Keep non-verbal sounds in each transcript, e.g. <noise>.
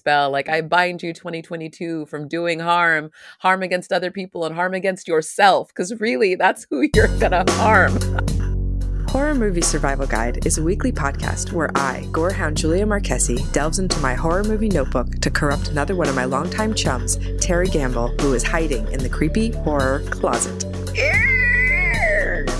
spell. Like, I bind you 2022 from doing harm, harm against other people, and harm against yourself. Because really, that's who <laughs> you're going to harm. Horror Movie Survival Guide is a weekly podcast where I, gorehound Julia Marchese, delves into my horror movie notebook to corrupt another one of my longtime chums, Terry Gamble, who is hiding in the creepy horror closet.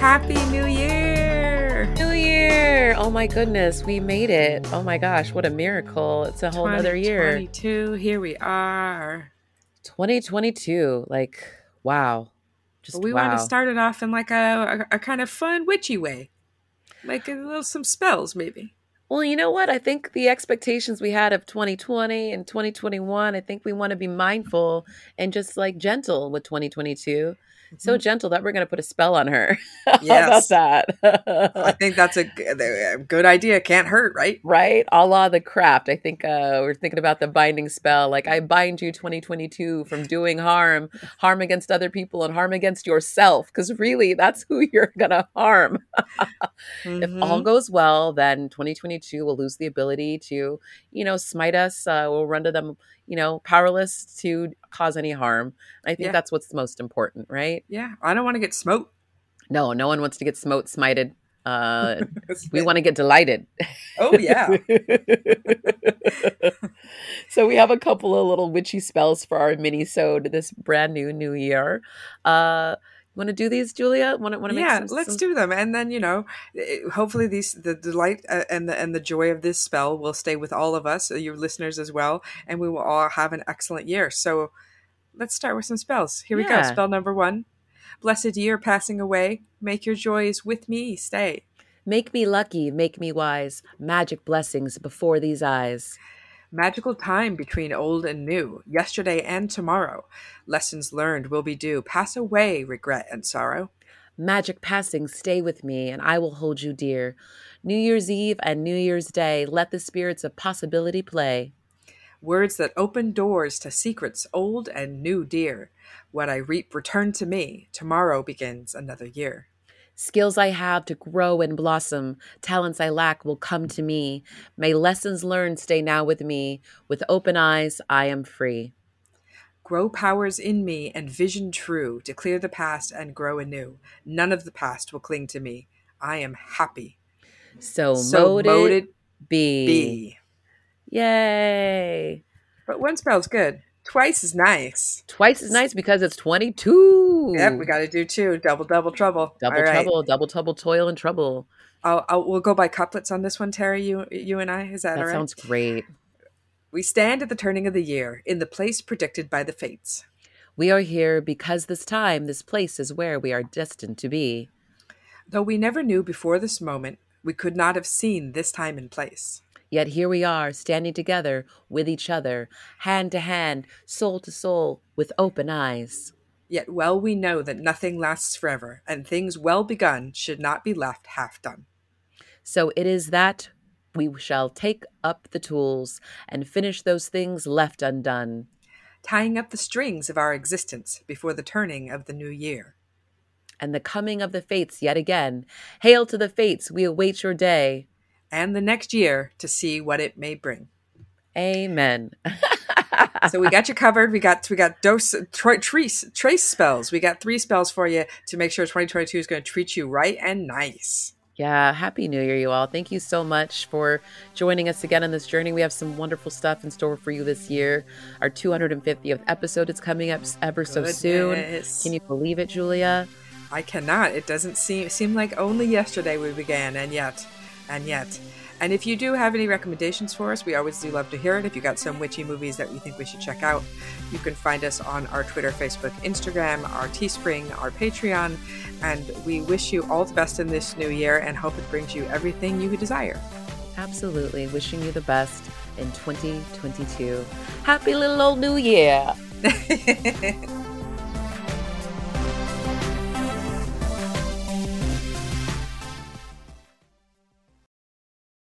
Happy New Year! New Year! Oh my goodness, we made it. Oh my gosh, what a miracle. It's a whole other year. 2022, here we are. 2022. Like, wow. Just But we wow. want to start it off in like a, a, a kind of fun, witchy way. Like a little some spells, maybe. Well, you know what? I think the expectations we had of 2020 and 2021, I think we want to be mindful and just like gentle with 2022. So gentle that we're going to put a spell on her. <laughs> How Yes. about I think that's a good idea. Can't hurt, right? right? A la the craft. I think uh, we're thinking about the binding spell. Like, I bind you 2022 from doing harm, harm against other people, and harm against yourself. Because really, that's who <laughs> you're going to harm. <laughs> If all Mhm. goes well, then 2022 will lose the ability to, you know, smite us. Uh, we'll render them, you know, powerless to cause any harm. I think Yeah. that's what's most important, right? yeah, I don't want to get smote. No, no one wants to get smote, smited. Uh, <laughs> we want to get delighted. Oh yeah. <laughs> so we have a couple of little witchy spells for our mini sode this brand new new year. Uh, want to do these, Julia? Want to want to yeah, some, let's some- do them, and then you know, hopefully these the delight uh, and the and the joy of this spell will stay with all of us, uh, your listeners as well, and we will all have an excellent year. So, let's start with some spells. Here we go. Spell number one: Blessed year passing away, make your joys with me stay. Make me lucky, make me wise. Magic blessings before these eyes. Magical time between old and new, yesterday and tomorrow. Lessons learned will be due. Pass away regret and sorrow. Magic passing, stay with me, and I will hold you dear. New Year's Eve and New Year's Day, let the spirits of possibility play. Words that open doors to secrets old and new dear. What I reap return to me. Tomorrow begins another year. Skills I have to grow and blossom, talents I lack will come to me. May lessons learned stay now with me. With open eyes, I am free. Grow powers in me and vision true to clear the past and grow anew. None of the past will cling to me. I am happy. So, So moted, moted be. be. Yay. But one spell's good. Twice is nice. Twice as nice because it's 22. Yep, we got to do two. Double, double trouble. Double All right. trouble, double trouble, toil and trouble. I'll, I'll, we'll go by couplets on this one, Terry. You, you and I. Is that, That all right? sounds great. We stand at the turning of the year in the place predicted by the fates. We are here because this time, this place is where we are destined to be. Though we never knew before this moment, we could not have seen this time and place. Yet here we are, standing together with each other, hand to hand, soul to soul, with open eyes. Yet well we know that nothing lasts forever, and things well begun should not be left half done. So it is that we shall take up the tools and finish those things left undone. Tying up the strings of our existence before the turning of the new year. And the coming of the fates yet again. Hail to the fates, we await your day. And the next year to see what it may bring. Amen. So we got you covered. We got we got dose tra- trace trace spells. We got three spells for you to make sure 2022 is going to treat you right and nice. Yeah, happy new year, you all. Thank you so much for joining us again on this journey. We have some wonderful stuff in store for you this year. Our 250th episode is coming up ever so soon. Can you believe it, Julia? I cannot. It doesn't seem seem like only yesterday we began, and yet, and yet. And if you do have any recommendations for us, we always do love to hear it. If you got some witchy movies that you think we should check out, you can find us on our Twitter, Facebook, Instagram, our Teespring, our Patreon, and we wish you all the best in this new year and hope it brings you everything you desire. Absolutely. Wishing you the best. in 2022. Happy little old new year. <laughs>